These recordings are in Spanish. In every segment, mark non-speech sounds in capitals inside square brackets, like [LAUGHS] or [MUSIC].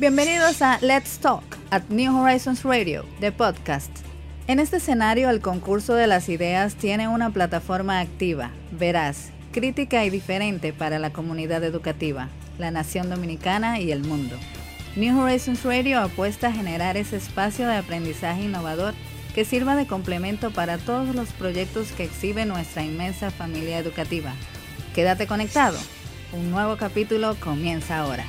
Bienvenidos a Let's Talk at New Horizons Radio, the podcast. En este escenario, el concurso de las ideas tiene una plataforma activa, veraz, crítica y diferente para la comunidad educativa, la nación dominicana y el mundo. New Horizons Radio apuesta a generar ese espacio de aprendizaje innovador que sirva de complemento para todos los proyectos que exhibe nuestra inmensa familia educativa. Quédate conectado. Un nuevo capítulo comienza ahora.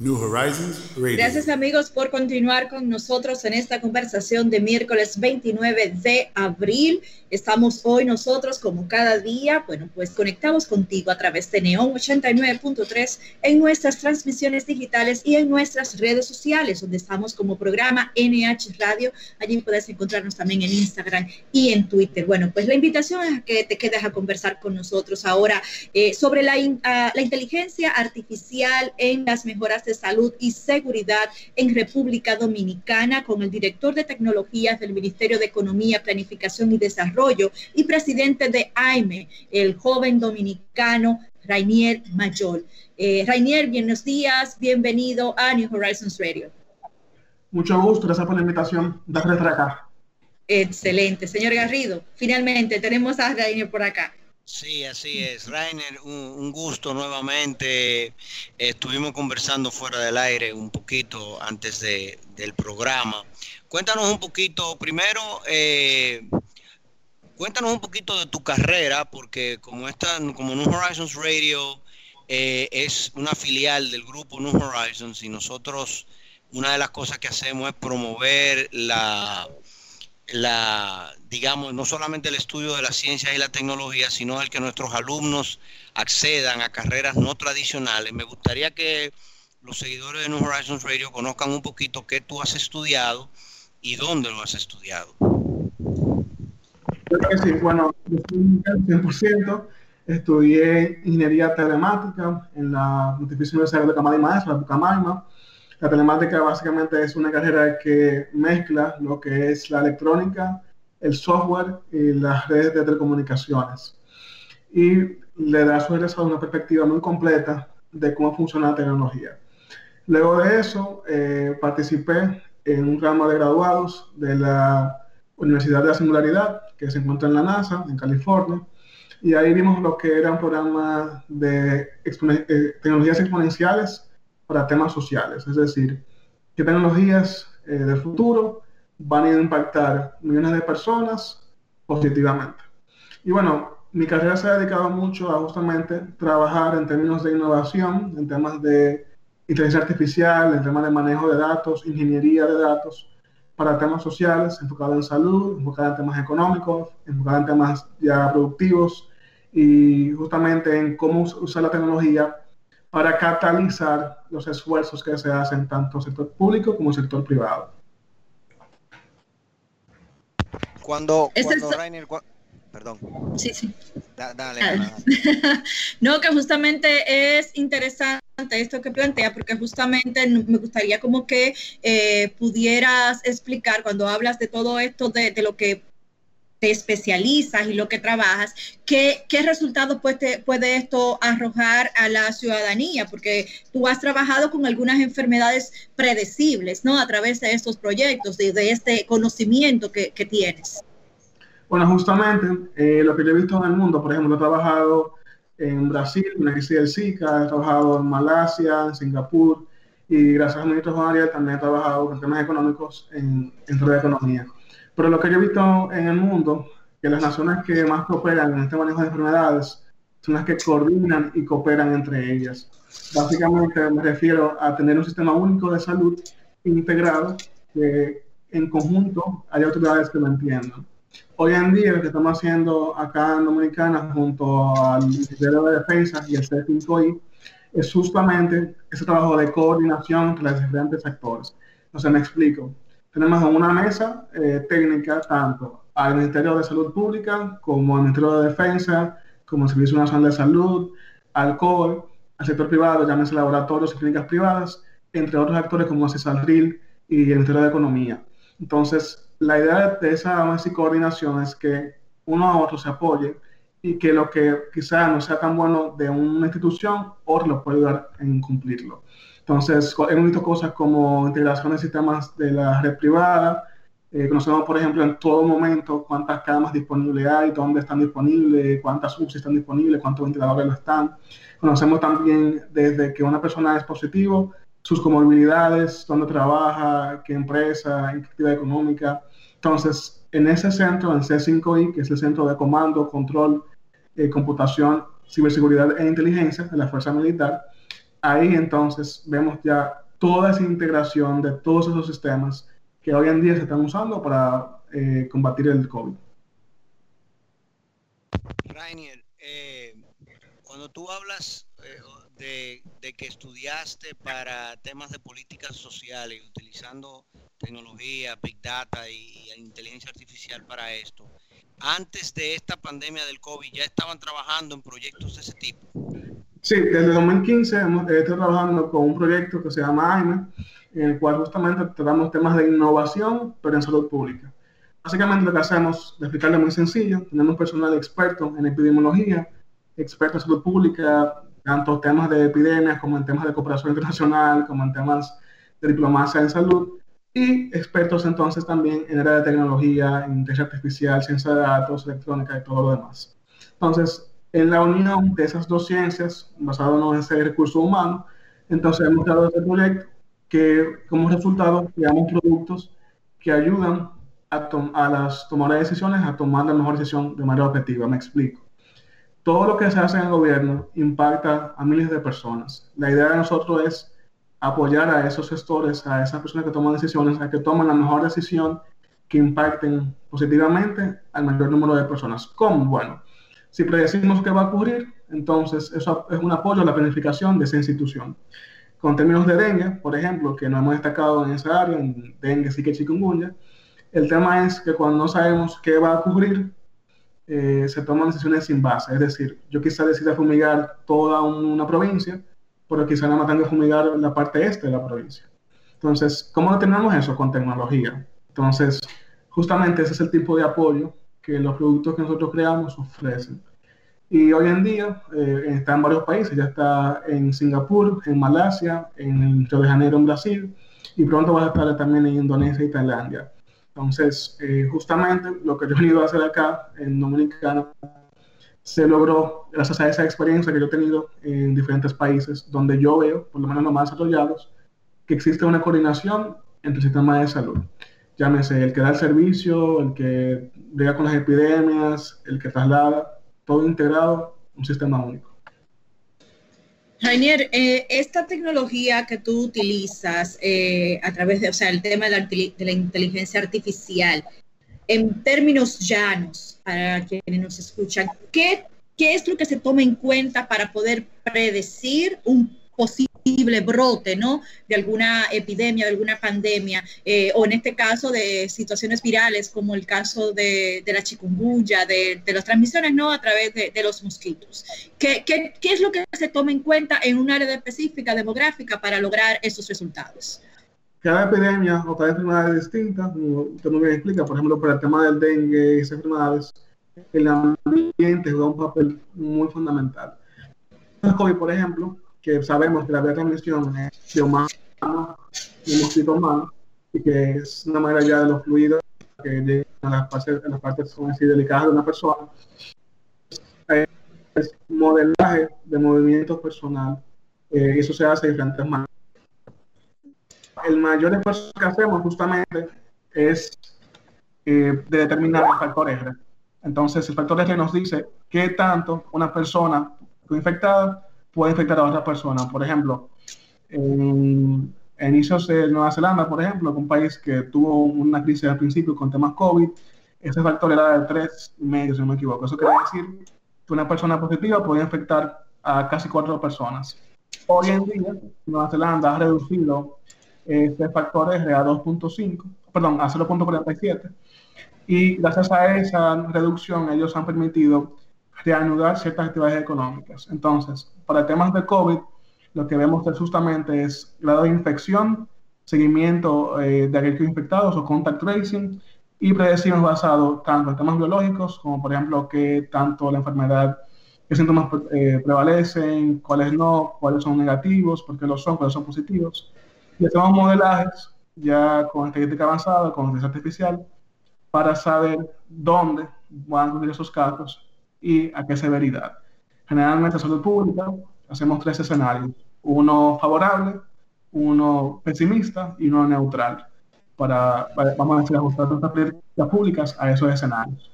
New Horizons Radio. Gracias amigos por continuar con nosotros en esta conversación de miércoles 29 de abril. Estamos hoy nosotros como cada día, bueno, pues conectamos contigo a través de Neon 89.3 en nuestras transmisiones digitales y en nuestras redes sociales, donde estamos como programa NH Radio. Allí puedes encontrarnos también en Instagram y en Twitter. Bueno, pues la invitación es a que te quedes a conversar con nosotros ahora eh, sobre la, uh, la inteligencia artificial en las mejoras de salud y seguridad en República Dominicana con el director de tecnologías del Ministerio de Economía, Planificación y Desarrollo y presidente de AIME, el joven dominicano Rainier Mayol. Eh, Rainier, buenos días, bienvenido a New Horizons Radio. Mucho gusto, gracias por la invitación. Darle acá. Excelente, señor Garrido. Finalmente tenemos a Rainier por acá. Sí, así es. Rainer, un, gusto nuevamente. Estuvimos conversando fuera del aire un poquito antes de, del programa. Cuéntanos un poquito, primero, eh, cuéntanos un poquito de tu carrera, porque como, esta, como New Horizons Radio eh, es una filial del grupo New Horizons y nosotros, una de las cosas que hacemos es promover la la, digamos, no solamente el estudio de las ciencias y la tecnología, sino el que nuestros alumnos accedan a carreras no tradicionales. Me gustaría que los seguidores de New Horizons Radio conozcan un poquito qué tú has estudiado y dónde lo has estudiado. Sí, bueno, yo 100%, estudié ingeniería telemática en la Pontificia Universidad de Camargo y Maestra, Bucamarma la telemática básicamente es una carrera que mezcla lo que es la electrónica, el software y las redes de telecomunicaciones. Y le da a su egresado una perspectiva muy completa de cómo funciona la tecnología. Luego de eso, eh, participé en un ramo de graduados de la Universidad de la Singularidad, que se encuentra en la NASA, en California, y ahí vimos lo que era un programa de eh, tecnologías exponenciales para temas sociales, es decir, qué tecnologías eh, del futuro van a impactar millones de personas positivamente. Y bueno, mi carrera se ha dedicado mucho a justamente trabajar en términos de innovación, en temas de inteligencia artificial, en temas de manejo de datos, ingeniería de datos, para temas sociales, enfocado en salud, enfocado en temas económicos, enfocado en temas ya productivos y justamente en cómo usar la tecnología para catalizar los esfuerzos que se hacen tanto en el sector público como en el sector privado. Cuando, cuando Rainer, perdón. Sí, sí. dale. [LAUGHS] no, que justamente es interesante esto que plantea, porque justamente me gustaría como que eh, pudieras explicar cuando hablas de todo esto, de, de lo que te especializas y lo que trabajas, ¿qué, qué resultados puede, puede esto arrojar a la ciudadanía? Porque tú has trabajado con algunas enfermedades predecibles, ¿no? A través de estos proyectos, de, este conocimiento que, que, tienes. Bueno, justamente eh, lo que yo he visto en el mundo, por ejemplo, he trabajado en Brasil, en la crisis del Zika, he trabajado en Malasia, en Singapur, y gracias al ministro Juan también he trabajado en temas económicos en, en de economía. Pero lo que yo he visto en el mundo, que las naciones que más cooperan en este manejo de enfermedades son las que coordinan y cooperan entre ellas. Básicamente me refiero a tener un sistema único de salud integrado que en conjunto hay autoridades que lo entiendan. Hoy en día lo que estamos haciendo acá en Dominicana junto al Ministerio de Defensa y el C5I es justamente ese trabajo de coordinación entre los diferentes sectores. Entonces me explico tenemos una mesa eh, técnica tanto al Ministerio de Salud Pública como al Ministerio de Defensa, como al Servicio Nacional de Salud, al COE, al sector privado, llámese laboratorios y clínicas privadas, entre otros actores como CESALRIL y el Ministerio de Economía. Entonces, la idea de esa mesa y coordinación es que uno a otro se apoye y que lo que quizá no sea tan bueno de una institución, otro lo puede ayudar en cumplirlo. Entonces, hemos visto cosas como integración de sistemas de la red privada, eh, conocemos, por ejemplo, en todo momento cuántas camas disponibles hay, dónde están disponibles, cuántas UCI están disponibles, cuántos ventiladores no están. Conocemos también desde que una persona es positivo, sus comorbilidades, dónde trabaja, qué empresa, en qué actividad económica. Entonces, en ese centro, en C5I, que es el Centro de Comando, Control eh, computación, ciberseguridad e inteligencia de la Fuerza Militar. Ahí entonces vemos ya toda esa integración de todos esos sistemas que hoy en día se están usando para eh, combatir el COVID. Rainier, eh, cuando tú hablas de, de, que estudiaste para temas de políticas sociales, utilizando tecnología, big data y inteligencia artificial para esto, antes de esta pandemia del COVID ya estaban trabajando en proyectos de ese tipo? Sí, desde 2015 hemos, estado trabajando con un proyecto que se llama AIME, en el cual justamente tratamos temas de innovación, pero en salud pública. Básicamente lo que hacemos, de explicarle muy sencillo, tenemos personal experto en epidemiología, experto en salud pública, tanto temas de epidemias como en temas de cooperación internacional, como en temas de diplomacia en salud, y expertos entonces también en área de tecnología, en inteligencia artificial, ciencia de datos, electrónica y todo lo demás. Entonces, en la unión de esas dos ciencias, basado en ese recurso humano, entonces hemos creado este proyecto que como resultado creamos productos que ayudan a, a las tomadoras de decisiones a tomar la mejor decisión de manera objetiva. Me explico. Todo lo que se hace en el gobierno impacta a miles de personas. La idea de nosotros es apoyar a esos gestores, a esas personas que toman decisiones, a que tomen la mejor decisión que impacten positivamente al mayor número de personas. ¿Cómo? Bueno, si predecimos que va a ocurrir, entonces eso es un apoyo a la planificación de esa institución. Con términos de dengue, por ejemplo, que no hemos destacado en esa área, en dengue, sí chikungunya, el tema es que cuando no sabemos qué va a ocurrir, eh, se toman decisiones sin base. Es decir, yo quizá decida fumigar toda una provincia, pero quizá nada más tenga que fumigar la parte este de la provincia. Entonces, ¿cómo determinamos eso? Con tecnología. Entonces, justamente ese es el tipo de apoyo que los productos que nosotros creamos ofrecen. Y hoy en día eh, está en varios países, ya está en Singapur, en Malasia, en Río de Janeiro, en Brasil, y pronto va a estar también en Indonesia y Tailandia. Entonces, eh, justamente lo que yo he venido a hacer acá en Dominicana se logró gracias a esa experiencia que yo he tenido en diferentes países donde yo veo, por lo menos los más desarrollados, que existe una coordinación entre el sistema de salud. Llámese el que da el servicio, el que llega con las epidemias, el que traslada, todo integrado, un sistema único. Rainier, eh, esta tecnología que tú utilizas eh, a través de, o sea, el tema de la, de la inteligencia artificial, en términos llanos, para quienes nos escuchan, ¿qué, ¿qué es lo que se toma en cuenta para poder predecir un posible brote, ¿no? De alguna epidemia, de alguna pandemia, eh, o en este caso de situaciones virales, como el caso de, la chikungunya, de, las transmisiones, ¿no? A través de, los mosquitos. ¿Qué, ¿Qué, qué, es lo que se toma en cuenta en un área específica demográfica para lograr esos resultados? cada epidemia o cada enfermedad es distinta, como usted muy bien explica, por ejemplo, para el tema del dengue y esas enfermedades, el ambiente juega un papel muy fundamental. El COVID, por ejemplo, que sabemos que la vía de transmisión es de humano y mosquito humano, y que es una manera ya de los fluidos que llegan a las partes, a las partes así, delicadas de una persona. Es modelaje de movimiento personal, eh, eso se hace de diferentes maneras el mayor esfuerzo que hacemos justamente es eh, de determinar el factor R. Entonces, el factor R nos dice qué tanto una persona infectada puede infectar a otra persona. Por ejemplo, en, inicios de Nueva Zelanda, por ejemplo, un país que tuvo una crisis al principio con temas COVID, ese factor era de 3,5, si no me equivoco. Eso quiere decir que una persona positiva puede infectar a casi cuatro personas. Hoy en día, Nueva Zelanda ha reducido este factor R a 2.5, perdón, a 0.47. Y gracias a esa reducción ellos han permitido reanudar ciertas actividades económicas. Entonces, para temas de COVID, lo que vemos justamente es grado de infección, seguimiento eh, de aquellos infectados o contact tracing y predecimos basado tanto en temas biológicos como por ejemplo que tanto la enfermedad, qué síntomas eh, prevalecen, cuáles no, cuáles son negativos, por qué lo son, cuáles son positivos. Y hacemos modelajes ya con estadística avanzada, con inteligencia artificial, para saber dónde van a ocurrir esos casos y a qué severidad. Generalmente en salud pública hacemos tres escenarios, uno favorable, uno pesimista y uno neutral, para, vamos a decir, ajustar nuestras políticas públicas a esos escenarios.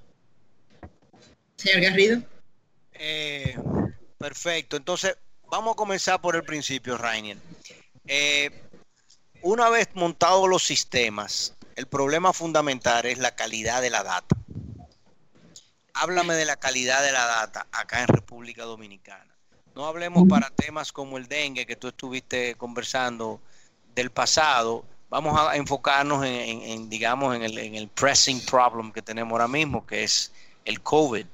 Señor Garrido. Eh, perfecto, entonces vamos a comenzar por el principio, Rainier. Eh, una vez montados los sistemas, el problema fundamental es la calidad de la data. Háblame de la calidad de la data acá en República Dominicana. No hablemos para temas como el dengue que tú estuviste conversando del pasado. Vamos a enfocarnos en, digamos, en el, pressing problem que tenemos ahora mismo, que es el COVID.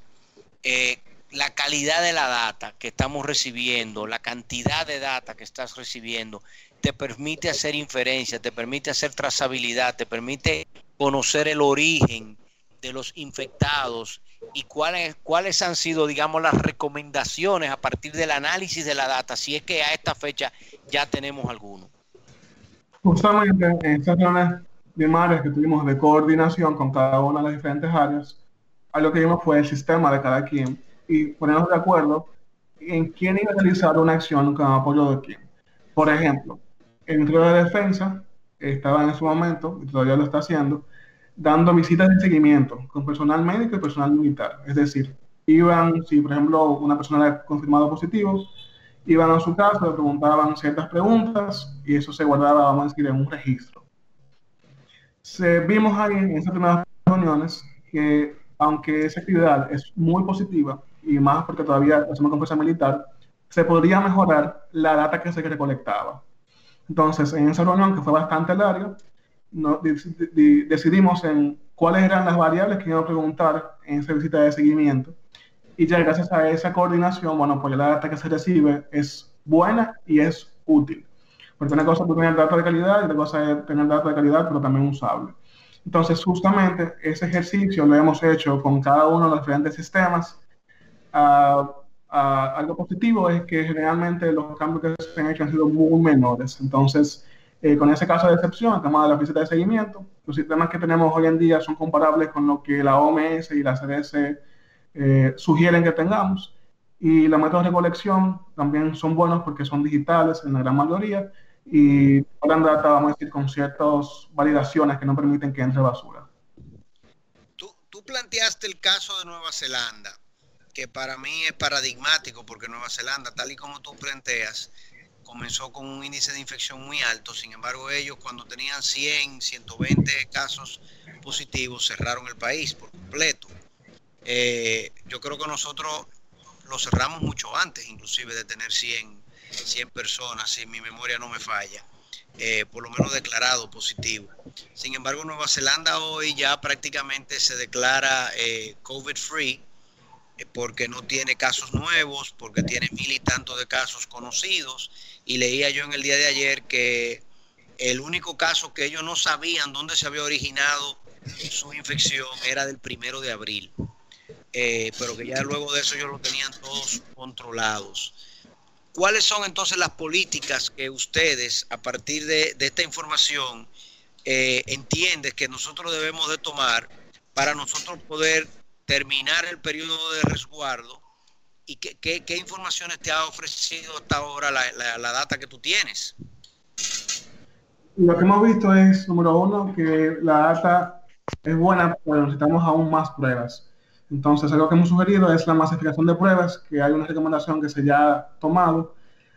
Eh, la calidad de la data que estamos recibiendo, la cantidad de data que estás recibiendo, te permite hacer inferencia, te permite hacer trazabilidad, te permite conocer el origen de los infectados y cuáles, cuáles han sido, digamos, las recomendaciones a partir del análisis de la data, si es que a esta fecha ya tenemos alguno. Justamente en estas reuniones primarias que tuvimos de coordinación con cada una de las diferentes áreas, algo que vimos fue el sistema de cada quien y ponernos de acuerdo en quién iba a realizar una acción con apoyo de quién. Por ejemplo, el Ministerio de Defensa estaba en ese momento, y todavía lo está haciendo, dando visitas de seguimiento con personal médico y personal militar. Es decir, iban, si por ejemplo una persona era confirmado positivo, iban a su casa, le preguntaban ciertas preguntas y eso se guardaba, vamos a decir, en un registro. Se, vimos ahí en esas primeras reuniones que aunque esa actividad es muy positiva y más porque todavía hacemos con fuerza militar, se podría mejorar la data que se recolectaba. Entonces, en esa reunión, que fue bastante larga, decidimos en cuáles eran las variables que iban a preguntar en esa visita de seguimiento. Y ya gracias a esa coordinación, bueno, pues la data que se recibe es buena y es útil. Porque una cosa es tener data de calidad y otra cosa es tener data de calidad, pero también usable. Entonces, justamente ese ejercicio lo hemos hecho con cada uno de los diferentes sistemas. Uh, algo positivo es que generalmente los cambios que se han hecho han sido muy menores. Entonces, eh, con ese caso de excepción, el tema de la visita de seguimiento, los sistemas que tenemos hoy en día son comparables con lo que la OMS y la CDC eh, sugieren que tengamos. Y los métodos de recolección también son buenos porque son digitales en la gran mayoría y hablan data, vamos a decir, con ciertas validaciones que no permiten que entre basura. Tú, tú planteaste el caso de Nueva Zelanda que para mí es paradigmático porque Nueva Zelanda, tal y como tú planteas, comenzó con un índice de infección muy alto. Sin embargo, ellos cuando tenían 100, 120 casos positivos, cerraron el país por completo. Eh, yo creo que nosotros lo cerramos mucho antes, inclusive de tener 100, 100 personas, si mi memoria no me falla. Eh, por lo menos declarado positivo. Sin embargo, Nueva Zelanda hoy ya prácticamente se declara eh, COVID free porque no tiene casos nuevos, porque tiene mil y tantos de casos conocidos. Y leía yo en el día de ayer que el único caso que ellos no sabían dónde se había originado su infección era del primero de abril. Eh, pero que ya luego de eso ellos lo tenían todos controlados. ¿Cuáles son entonces las políticas que ustedes, a partir de, esta información, eh, entienden que nosotros debemos de tomar para nosotros poder terminar el periodo de resguardo y qué, qué, informaciones te ha ofrecido hasta ahora la, la, data que tú tienes. Lo que hemos visto es, número uno, que la data es buena, pero necesitamos aún más pruebas. Entonces, algo que hemos sugerido es la masificación de pruebas, que hay una recomendación que se ya ha tomado,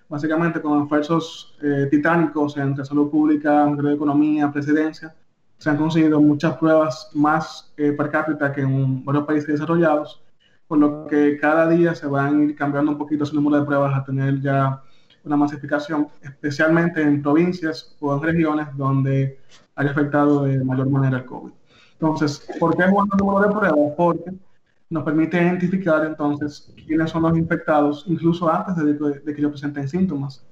básicamente con esfuerzos eh, titánicos entre salud pública, economía, presidencia, se han conseguido muchas pruebas más eh, per cápita que en varios países desarrollados, por lo que cada día se van a ir cambiando un poquito su número de pruebas a tener ya una masificación, especialmente en provincias o en regiones donde haya afectado de mayor manera el COVID. Entonces, ¿por qué es bueno el número de pruebas? Porque nos permite identificar entonces quiénes son los infectados, incluso antes de que, de que ellos presenten síntomas,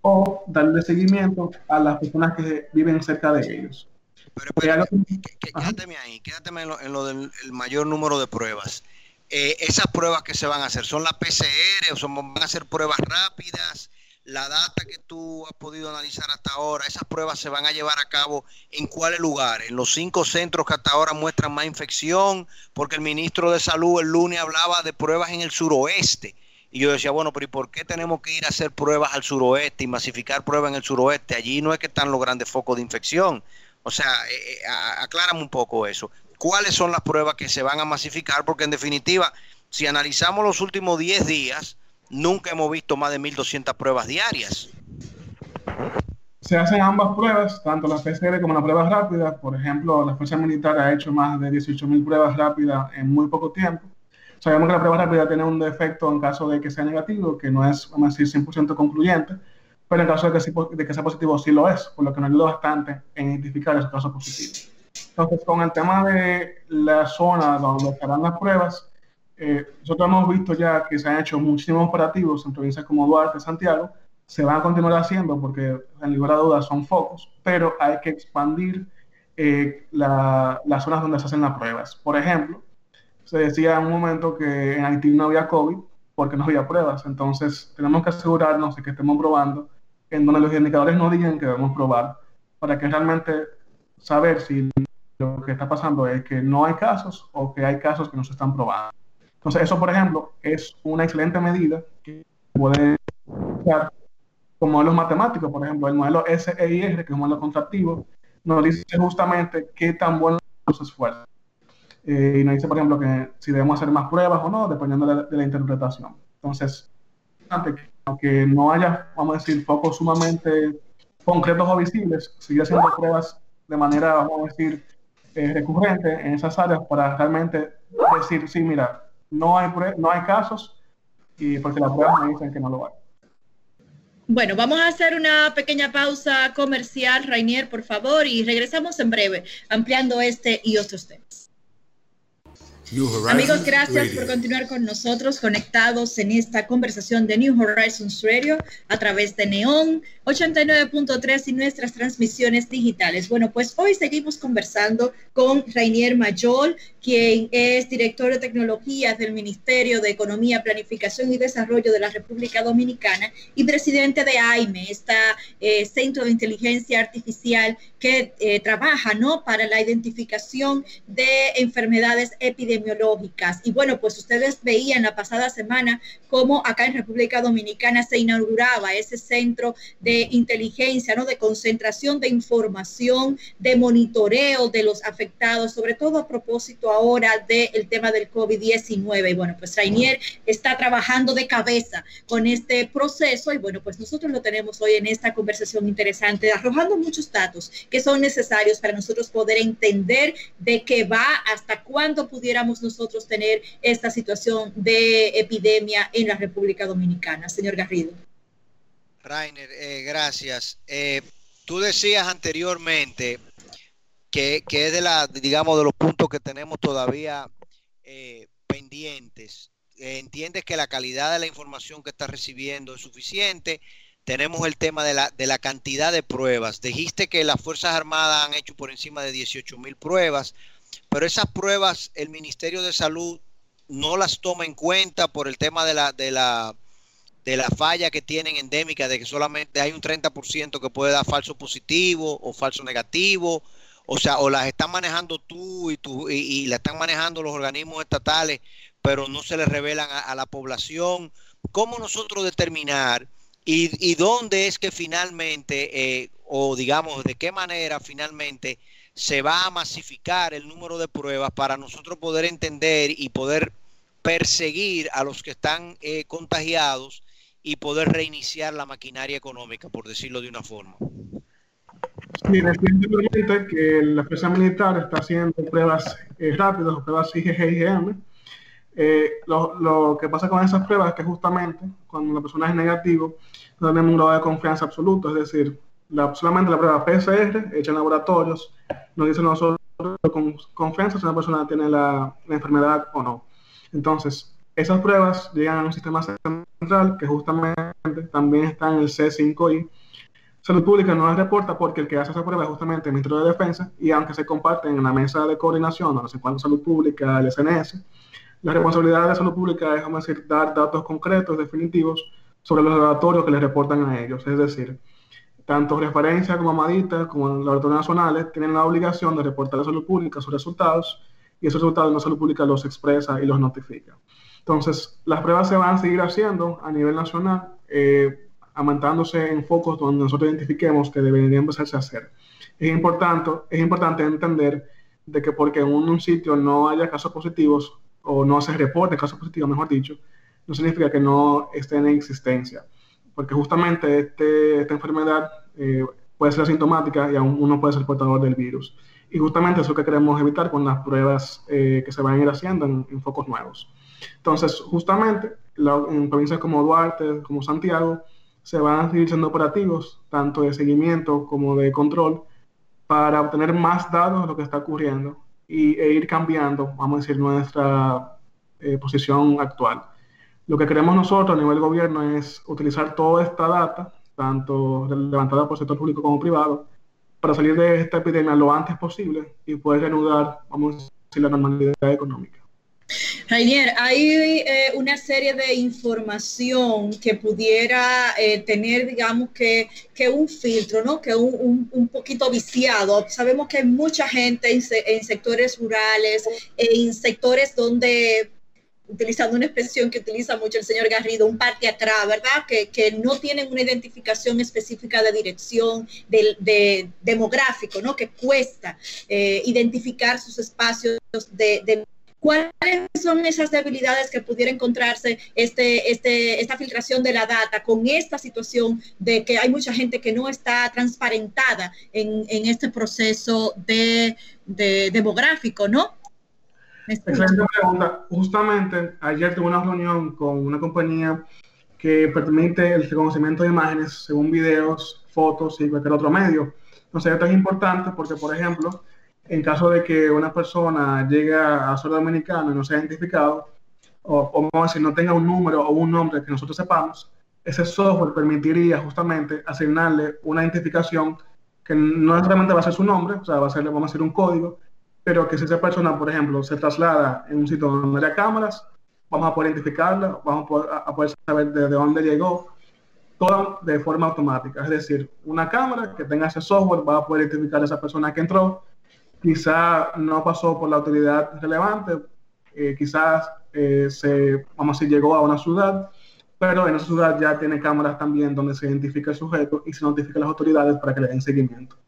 o darle seguimiento a las personas que viven cerca de ellos. Pero espérame, quédate ahí, quédate en lo, del mayor número de pruebas. Eh, esas pruebas que se van a hacer, ¿son las PCR o son, van a ser pruebas rápidas? La data que tú has podido analizar hasta ahora, esas pruebas se van a llevar a cabo en cuáles lugares, en los cinco centros que hasta ahora muestran más infección, porque el ministro de Salud el lunes hablaba de pruebas en el suroeste. Y yo decía, bueno, pero ¿y por qué tenemos que ir a hacer pruebas al suroeste y masificar pruebas en el suroeste? Allí no es que están los grandes focos de infección. O sea, eh, eh aclárame un poco eso. ¿Cuáles son las pruebas que se van a masificar? Porque en definitiva, si analizamos los últimos 10 días, nunca hemos visto más de 1.200 pruebas diarias. Se hacen ambas pruebas, tanto la PCR como las pruebas rápidas. Por ejemplo, la Fuerza Militar ha hecho más de 18.000 pruebas rápidas en muy poco tiempo. Sabemos que la prueba rápida tiene un defecto en caso de que sea negativo, que no es, vamos a decir, 100% concluyente, pero en caso de que, de que, sea positivo sí lo es, por lo que nos ayuda bastante en identificar esos casos positivos. Entonces, con el tema de la zona donde estarán las pruebas, eh, nosotros hemos visto ya que se han hecho muchísimos operativos en provincias como Duarte, Santiago, se van a continuar haciendo porque, en lugar de dudas, son focos, pero hay que expandir eh, las zonas donde se hacen las pruebas. Por ejemplo, se decía en un momento que en Haití no había COVID porque no había pruebas, entonces tenemos que asegurarnos de que estemos probando en donde los indicadores no digan que debemos probar para que realmente saber si lo que está pasando es que no hay casos o que hay casos que no se están probando. Entonces, eso, por ejemplo, es una excelente medida que puede usar con modelos matemáticos, por ejemplo, el modelo SEIR, que es un modelo contractivo, nos dice justamente qué tan buenos los esfuerzos. Eh, y nos dice, por ejemplo, que si debemos hacer más pruebas o no, dependiendo de la, interpretación. Entonces, aunque no haya, vamos a decir, focos sumamente concretos o visibles, seguir haciendo pruebas de manera, vamos a decir, eh, recurrente en esas áreas para realmente decir, sí, mira, no hay, no hay casos y porque las pruebas me dicen que no lo hay. Bueno, vamos a hacer una pequeña pausa comercial, Rainier, por favor, y regresamos en breve, ampliando este y otros temas. Amigos, gracias por continuar con nosotros conectados en esta conversación de New Horizons Radio a través de Neon 89.3 y nuestras transmisiones digitales. Bueno, pues hoy seguimos conversando con Rainier Mayol, quien es director de tecnología del Ministerio de Economía, Planificación y Desarrollo de la República Dominicana y presidente de AIME, este centro de inteligencia artificial que eh, trabaja ¿no? para la identificación de enfermedades epidemiológicas. Y bueno, pues ustedes veían la pasada semana cómo acá en República Dominicana se inauguraba ese centro de inteligencia, ¿no? de concentración de información, de monitoreo de los afectados, sobre todo a propósito ahora del tema del COVID-19. Y bueno, pues Rainier está trabajando de cabeza con este proceso y bueno, pues nosotros lo tenemos hoy en esta conversación interesante, arrojando muchos datos que son necesarios para nosotros poder entender de qué va, hasta cuándo pudiéramos nosotros tener esta situación de epidemia en la República Dominicana. Señor Garrido. Rainer, eh, gracias. Eh, tú decías anteriormente que, es de la, digamos, de los puntos que tenemos todavía eh, pendientes. entiendes que la calidad de la información que estás recibiendo es suficiente tenemos el tema de la, de la cantidad de pruebas. Dijiste que las Fuerzas Armadas han hecho por encima de 18 mil pruebas, pero esas pruebas el Ministerio de Salud no las toma en cuenta por el tema de la, de la, de la falla que tienen endémica, de que solamente hay un 30% que puede dar falso positivo o falso negativo. O sea, o las están manejando tú y, tú, y, la están manejando los organismos estatales, pero no se les revelan a, la población. ¿Cómo nosotros determinar ¿Y, dónde es que finalmente, eh, o digamos, de qué manera finalmente se va a masificar el número de pruebas para nosotros poder entender y poder perseguir a los que están eh, contagiados y poder reiniciar la maquinaria económica, por decirlo de una forma? Sí, recientemente que la empresa militar está haciendo pruebas eh, rápidas, pruebas IgG eh, lo, que pasa con esas pruebas es que justamente cuando la persona es negativo, no tenemos un grado de confianza absoluto, es decir, la, solamente la prueba PCR hecha en laboratorios nos dice nosotros con confianza si una persona tiene la, enfermedad o no. Entonces, esas pruebas llegan a un sistema central que justamente también está en el C5I. Salud Pública no las reporta porque el que hace esa prueba es justamente el Ministerio de Defensa y aunque se comparten en la mesa de coordinación donde se encuentra Salud Pública, el SNS, la responsabilidad de Salud Pública es, vamos a decir, dar datos concretos, definitivos sobre los laboratorios que les reportan a ellos. Es decir, tanto referencia como Amadita como laboratorios nacionales tienen la obligación de reportar a Salud Pública sus resultados y esos resultados la Salud Pública los expresa y los notifica. Entonces, las pruebas se van a seguir haciendo a nivel nacional. Eh, aumentándose en focos donde nosotros identifiquemos que deberían empezarse a hacer. Es importante, es importante entender de que porque en un, sitio no haya casos positivos o no se reporte casos positivos, mejor dicho, no significa que no estén en existencia. Porque justamente este, esta enfermedad eh, puede ser asintomática y aún uno puede ser portador del virus. Y justamente eso que queremos evitar con las pruebas eh, que se van a ir haciendo en, en focos nuevos. Entonces, justamente en provincias como Duarte, como Santiago, se van a seguir siendo operativos, tanto de seguimiento como de control, para obtener más datos de lo que está ocurriendo y, e ir cambiando, vamos a decir, nuestra eh, posición actual. Lo que queremos nosotros a nivel gobierno es utilizar toda esta data, tanto levantada por sector público como privado, para salir de esta epidemia lo antes posible y poder reanudar, vamos a decir, la normalidad económica. Rainier, hay eh, una serie de información que pudiera eh, tener, digamos, que, que, un filtro, ¿no? Que un, un, poquito viciado. Sabemos que hay mucha gente en, sectores rurales, en sectores donde utilizando una expresión que utiliza mucho el señor Garrido, un parque atrás, ¿verdad? Que, que no tienen una identificación específica de dirección, de, demográfico, ¿no? Que cuesta eh, identificar sus espacios de, de ¿Cuáles son esas debilidades que pudiera encontrarse este, este, esta filtración de la data con esta situación de que hay mucha gente que no está transparentada en, en este proceso de, de demográfico, ¿no? Excelente pregunta. Justamente ayer tuve una reunión con una compañía que permite el reconocimiento de imágenes según videos, fotos y cualquier otro medio. Entonces esto es importante porque, por ejemplo, en caso de que una persona llegue a suelo dominicano y no sea identificado, o, o si no tenga un número o un nombre que nosotros sepamos, ese software permitiría justamente asignarle una identificación que no necesariamente va a ser su nombre, o sea, va a ser, vamos a hacer un código, pero que si esa persona, por ejemplo, se traslada en un sitio donde haya cámaras, vamos a poder identificarla, vamos a poder, saber desde dónde llegó, todo de forma automática. Es decir, una cámara que tenga ese software va a poder identificar a esa persona que entró quizá no pasó por la autoridad relevante, eh, quizás eh, se, vamos a decir, llegó a una ciudad, pero en esa ciudad ya tiene cámaras también donde se identifica el sujeto y se notifica a las autoridades para que le den seguimiento.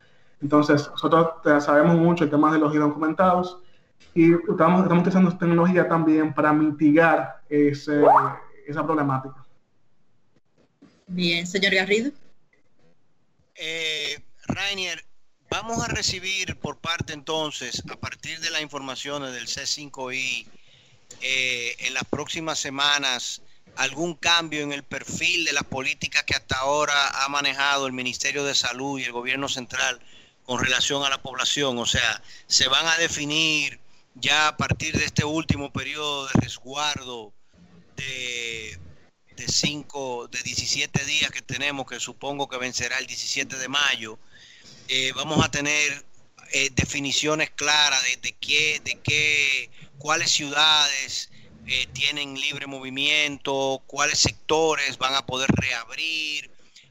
Entonces, nosotros sabemos mucho el tema de los indocumentados y estamos, estamos utilizando tecnología también para mitigar ese, esa problemática. Bien, señor Garrido. Eh, Rainier, Vamos a recibir por parte entonces, a partir de las informaciones del C5I, eh, en las próximas semanas, algún cambio en el perfil de las políticas que hasta ahora ha manejado el Ministerio de Salud y el gobierno central con relación a la población. O sea, se van a definir ya a partir de este último periodo de resguardo de, cinco, de 17 días que tenemos, que supongo que vencerá el 17 de mayo eh, vamos a tener eh, definiciones claras de, qué, de qué, cuáles ciudades eh, tienen libre movimiento, cuáles sectores van a poder reabrir.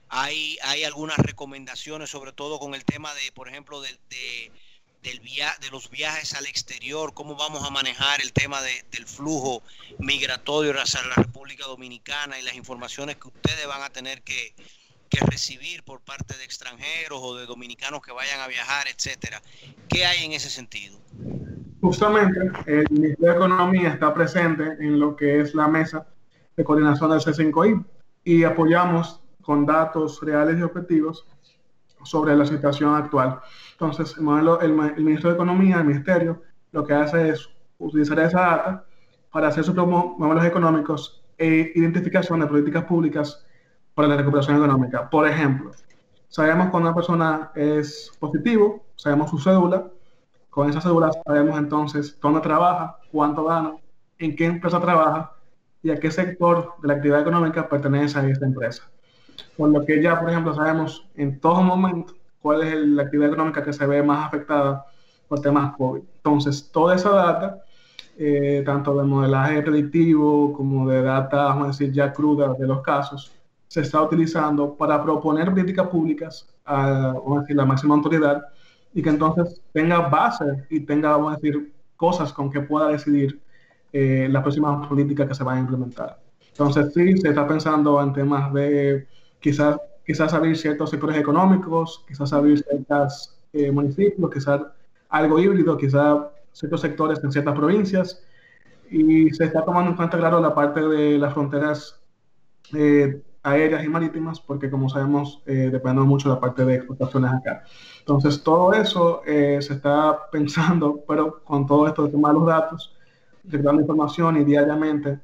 Hay, hay algunas recomendaciones, sobre todo con el tema de, por ejemplo, de, del via de los viajes al exterior, cómo vamos a manejar el tema del flujo migratorio hacia la República Dominicana y las informaciones que ustedes van a tener que, que recibir por parte de extranjeros o de dominicanos que vayan a viajar, etcétera. ¿Qué hay en ese sentido? Justamente, el Ministerio de Economía está presente en lo que es la mesa de coordinación del C5I y apoyamos con datos reales y objetivos sobre la situación actual. Entonces, el, modelo, el, Ministerio de Economía, el Ministerio, lo que hace es utilizar esa data para hacer sus modelos económicos e identificación de políticas públicas para la recuperación económica. Por ejemplo, sabemos cuando una persona es positivo, sabemos su cédula, con esa cédula sabemos entonces dónde trabaja, cuánto gana, en qué empresa trabaja y a qué sector de la actividad económica pertenece a esta empresa. Por lo que ya, por ejemplo, sabemos en todo momento cuál es la actividad económica que se ve más afectada por temas COVID. Entonces, toda esa data, eh, tanto de modelaje predictivo como de data, vamos a decir, ya cruda de los casos, se está utilizando para proponer políticas públicas a, vamos a decir, la máxima autoridad y que entonces tenga base y tenga, vamos a decir, cosas con que pueda decidir eh, las próximas políticas que se van a implementar. Entonces, sí, se está pensando en temas de quizás, quizás abrir ciertos sectores económicos, quizás abrir ciertos eh, municipios, quizás algo híbrido, quizás ciertos sectores en ciertas provincias. Y se está tomando en cuenta, claro, la parte de las fronteras eh, aéreas y marítimas, porque como sabemos, eh, depende mucho de la parte de exportaciones acá. Entonces, todo eso eh, se está [LAUGHS] pensando, pero con todo esto de tomar los datos, recabando información y diariamente,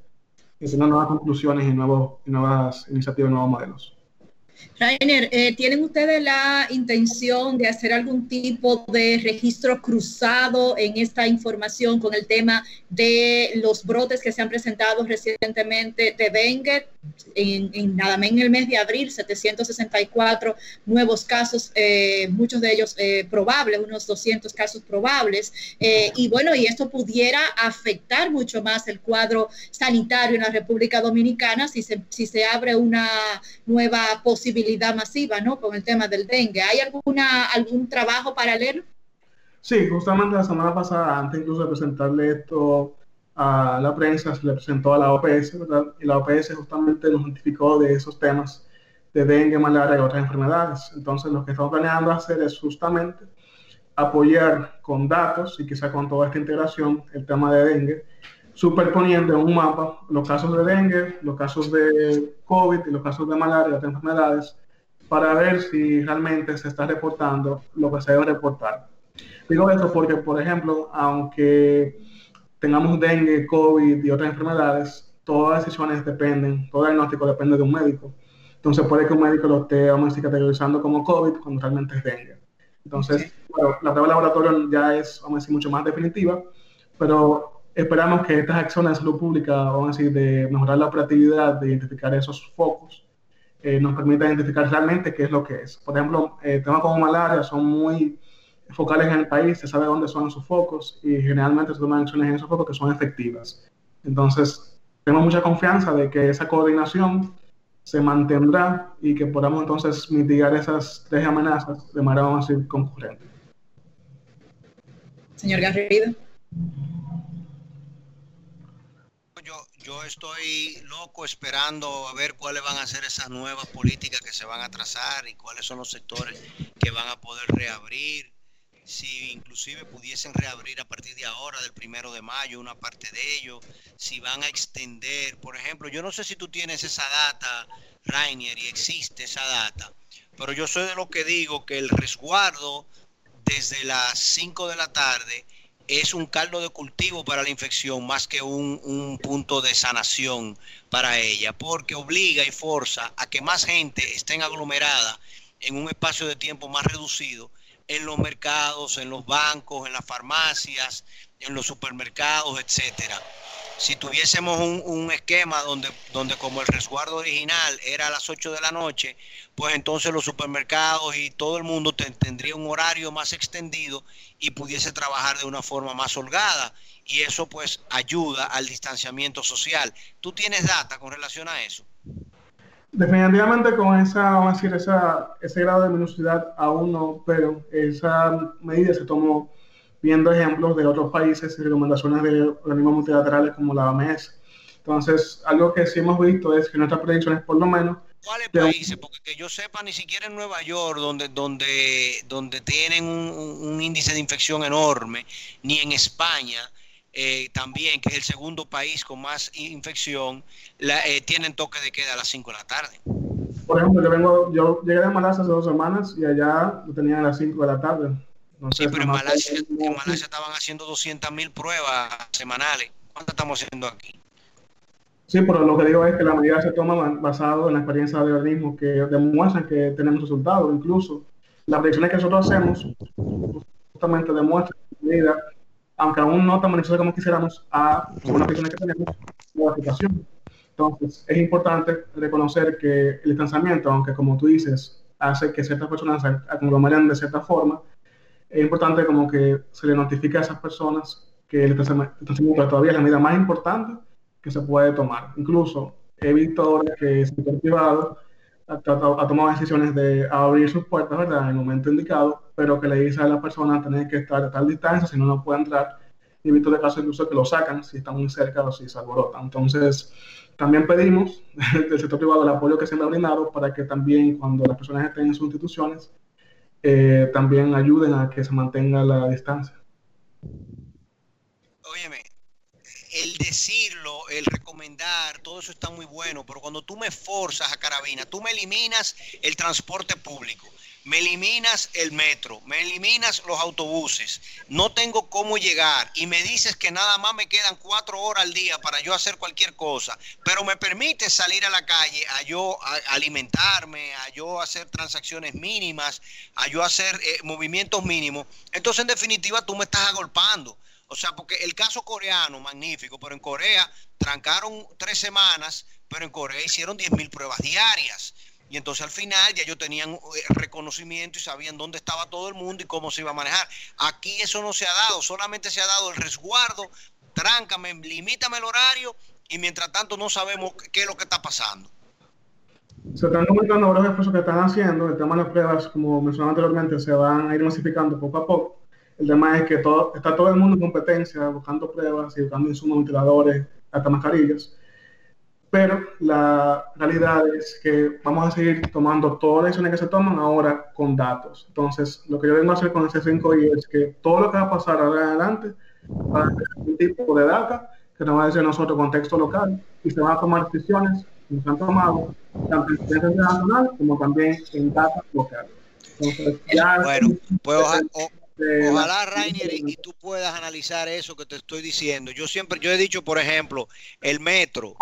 tengan nuevas conclusiones y, nuevos, y nuevas iniciativas, nuevos modelos. Rainer, eh, ¿tienen ustedes la intención de hacer algún tipo de registro cruzado en esta información con el tema de los brotes que se han presentado recientemente de dengue? En, nada más en el mes de abril, 764 nuevos casos, eh, muchos de ellos eh, probables, unos 200 casos probables. y bueno, y esto pudiera afectar mucho más el cuadro sanitario en la República Dominicana si se, si se abre una nueva posibilidad masiva, ¿no? Con el tema del dengue. ¿Hay alguna, algún trabajo paralelo? Sí, justamente la semana pasada, antes incluso de presentarle esto a la prensa, se le presentó a la OPS, ¿verdad? Y la OPS justamente nos notificó de esos temas de dengue, malaria y otras enfermedades. Entonces, lo que estamos planeando hacer es justamente apoyar con datos y quizá con toda esta integración el tema de dengue superponiendo en un mapa los casos de dengue, los casos de COVID y los casos de malaria, otras enfermedades, para ver si realmente se está reportando lo que se debe reportar. Digo esto porque, por ejemplo, aunque tengamos dengue, COVID y otras enfermedades, todas las decisiones dependen, todo el diagnóstico depende de un médico. Entonces puede que un médico lo esté, vamos a decir, categorizando como COVID cuando realmente es dengue. Entonces, bueno, la prueba de laboratorio ya es, vamos a decir, mucho más definitiva, pero Esperamos que estas acciones de salud pública, vamos a decir, de mejorar la operatividad, de identificar esos focos, eh, nos permita identificar realmente qué es lo que es. Por ejemplo, eh, temas como malaria son muy focales en el país, se sabe dónde son sus focos y generalmente se toman acciones en esos focos que son efectivas. Entonces, tengo mucha confianza de que esa coordinación se mantendrá y que podamos entonces mitigar esas tres amenazas de manera, vamos a decir, concurrente. Señor Garrido yo estoy loco esperando a ver cuáles van a ser esas nuevas políticas que se van a trazar y cuáles son los sectores que van a poder reabrir. Si inclusive pudiesen reabrir a partir de ahora, del primero de mayo, una parte de ellos, si van a extender, por ejemplo, yo no sé si tú tienes esa data, Rainier, y existe esa data, pero yo soy de lo que digo que el resguardo desde las 5 de la tarde es un caldo de cultivo para la infección más que un, punto de sanación para ella, porque obliga y forza a que más gente esté aglomerada en un espacio de tiempo más reducido en los mercados, en los bancos, en las farmacias, en los supermercados, etcétera si tuviésemos un, esquema donde, donde como el resguardo original era a las 8 de la noche, pues entonces los supermercados y todo el mundo tendría un horario más extendido y pudiese trabajar de una forma más holgada. Y eso pues ayuda al distanciamiento social. ¿Tú tienes data con relación a eso? Definitivamente con esa, vamos a decir, esa, ese grado de minusidad aún no, pero esa medida se tomó viendo ejemplos de otros países y recomendaciones de organismos multilaterales como la OMS. Entonces, algo que sí hemos visto es que nuestras predicciones, por lo menos... ¿Cuáles países? Porque que yo sepa, ni siquiera en Nueva York, donde, donde, donde tienen un, índice de infección enorme, ni en España, eh, también, que es el segundo país con más infección, la, eh, tienen toque de queda a las 5 de la tarde. Por ejemplo, yo, vengo, yo llegué de Malasia hace dos semanas y allá lo tenían a las 5 de la tarde sí, pero en Malasia, estaban haciendo 200 mil pruebas semanales. ¿Cuántas estamos haciendo aquí? Sí, pero lo que digo es que la medida se toma basado en la experiencia de organismos que demuestran que tenemos resultados. Incluso las predicciones que nosotros hacemos justamente demuestran que medida, aunque aún no tan beneficiosa como quisiéramos, a una predicciones que tenemos, la aplicación. Entonces, es importante reconocer que el distanciamiento, aunque como tú dices, hace que ciertas personas se aglomeren de cierta forma, es importante como que se le notifique a esas personas que el distanciamiento todavía es la medida más importante que se puede tomar. Incluso he visto ahora que el sector privado ha, tomado decisiones de abrir sus puertas, ¿verdad?, en el momento indicado, pero que le dice a la persona tener que estar a tal distancia, si no, no puede entrar. He visto de casos incluso que lo sacan si está muy cerca o si se alborota. Entonces, también pedimos [LAUGHS] del sector privado el apoyo que se ha brindado para que también cuando las personas estén en sus instituciones, eh, también ayuden a que se mantenga la distancia. Óyeme, el decirlo, el recomendar, todo eso está muy bueno, pero cuando tú me forzas a carabina, tú me eliminas el transporte público me eliminas el metro, me eliminas los autobuses, no tengo cómo llegar y me dices que nada más me quedan cuatro horas al día para yo hacer cualquier cosa, pero me permite salir a la calle a yo alimentarme, a yo hacer transacciones mínimas, a yo hacer eh, movimientos mínimos, entonces en definitiva tú me estás agolpando. O sea, porque el caso coreano, magnífico, pero en Corea trancaron tres semanas, pero en Corea hicieron 10.000 pruebas diarias. Y entonces al final ya ellos tenían eh, reconocimiento y sabían dónde estaba todo el mundo y cómo se iba a manejar. Aquí eso no se ha dado, solamente se ha dado el resguardo, tráncame, limítame el horario y mientras tanto no sabemos qué es lo que está pasando. Se están comentando ahora los esfuerzos que están haciendo, el tema de las pruebas, como mencionaba anteriormente, se van a ir masificando poco a poco. El tema es que todo, está todo el mundo en competencia, buscando pruebas y buscando insumos, ventiladores, hasta mascarillas pero la realidad es que vamos a seguir tomando todas las decisiones que se toman ahora con datos. Entonces, lo que yo vengo a hacer con ese 5i es que todo lo que va a pasar ahora en adelante va a ser un tipo de data que nos va a decir nosotros contexto local y se van a tomar decisiones que se han tomado tanto en el internacional como también en data local. Entonces, ya bueno, pues ojalá, Rainer, y tú puedas analizar eso que te estoy diciendo. Yo siempre, yo he dicho, por ejemplo, el metro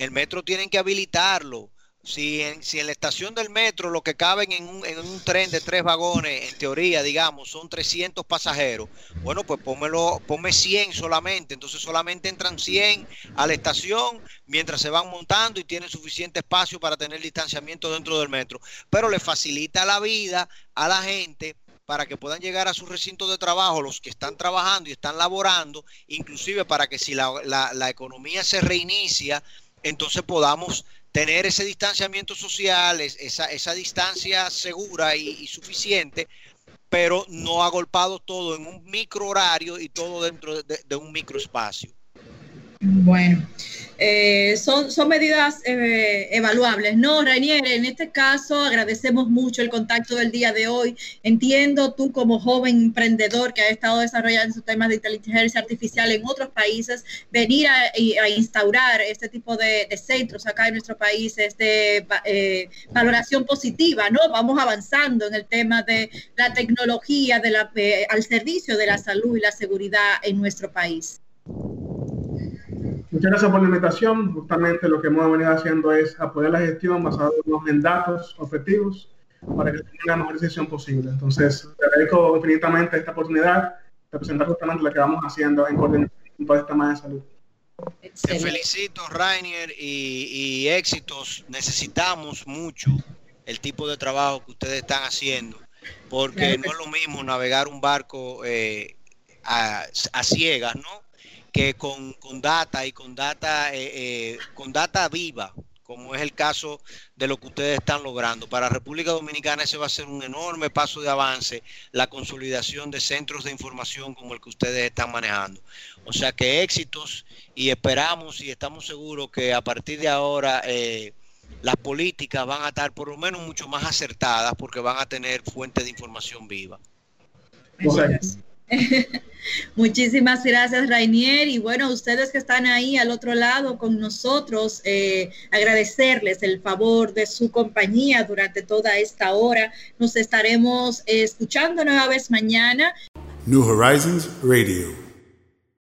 el metro tienen que habilitarlo. Si en, si en la estación del metro lo que caben en un, en un tren de tres vagones, en teoría, digamos, son 300 pasajeros, bueno, pues pónmelo, ponme 100 solamente. Entonces solamente entran 100 a la estación mientras se van montando y tienen suficiente espacio para tener distanciamiento dentro del metro. Pero le facilita la vida a la gente para que puedan llegar a su recinto de trabajo los que están trabajando y están laborando, inclusive para que si la, la, la economía se reinicia, entonces podamos tener ese distanciamiento social, esa, esa distancia segura y, suficiente, pero no agolpado todo en un micro horario y todo dentro de, de un microespacio. Bueno, eh, son, son medidas eh, evaluables, ¿no, Rainier? En este caso, agradecemos mucho el contacto del día de hoy. Entiendo tú como joven emprendedor que ha estado desarrollando sus temas de inteligencia artificial en otros países, venir a, instaurar este tipo de, centros acá en nuestro país es de eh, valoración positiva, ¿no? Vamos avanzando en el tema de la tecnología de la, al servicio de la salud y la seguridad en nuestro país. Muchas gracias por la invitación. Justamente lo que hemos venido haciendo es apoyar la gestión basada en datos objetivos para que tenga la mejor decisión posible. Entonces, te agradezco infinitamente esta oportunidad de presentar justamente lo que vamos haciendo en coordinación con todo este tema de salud. Te felicito, Rainier, y, éxitos. Necesitamos mucho el tipo de trabajo que ustedes están haciendo, porque no es lo mismo navegar un barco eh, a, a ciegas, ¿no? Que con, data y con data, eh, eh, con data viva, como es el caso de lo que ustedes están logrando. Para República Dominicana ese va a ser un enorme paso de avance, la consolidación de centros de información como el que ustedes están manejando. O sea que éxitos y esperamos y estamos seguros que a partir de ahora eh, las políticas van a estar por lo menos mucho más acertadas porque van a tener fuentes de información viva. [LAUGHS] Muchísimas gracias, Rainier. Y bueno, ustedes que están ahí al otro lado con nosotros, eh, agradecerles el favor de su compañía durante toda esta hora. Nos estaremos escuchando nueva vez mañana. New Horizons Radio.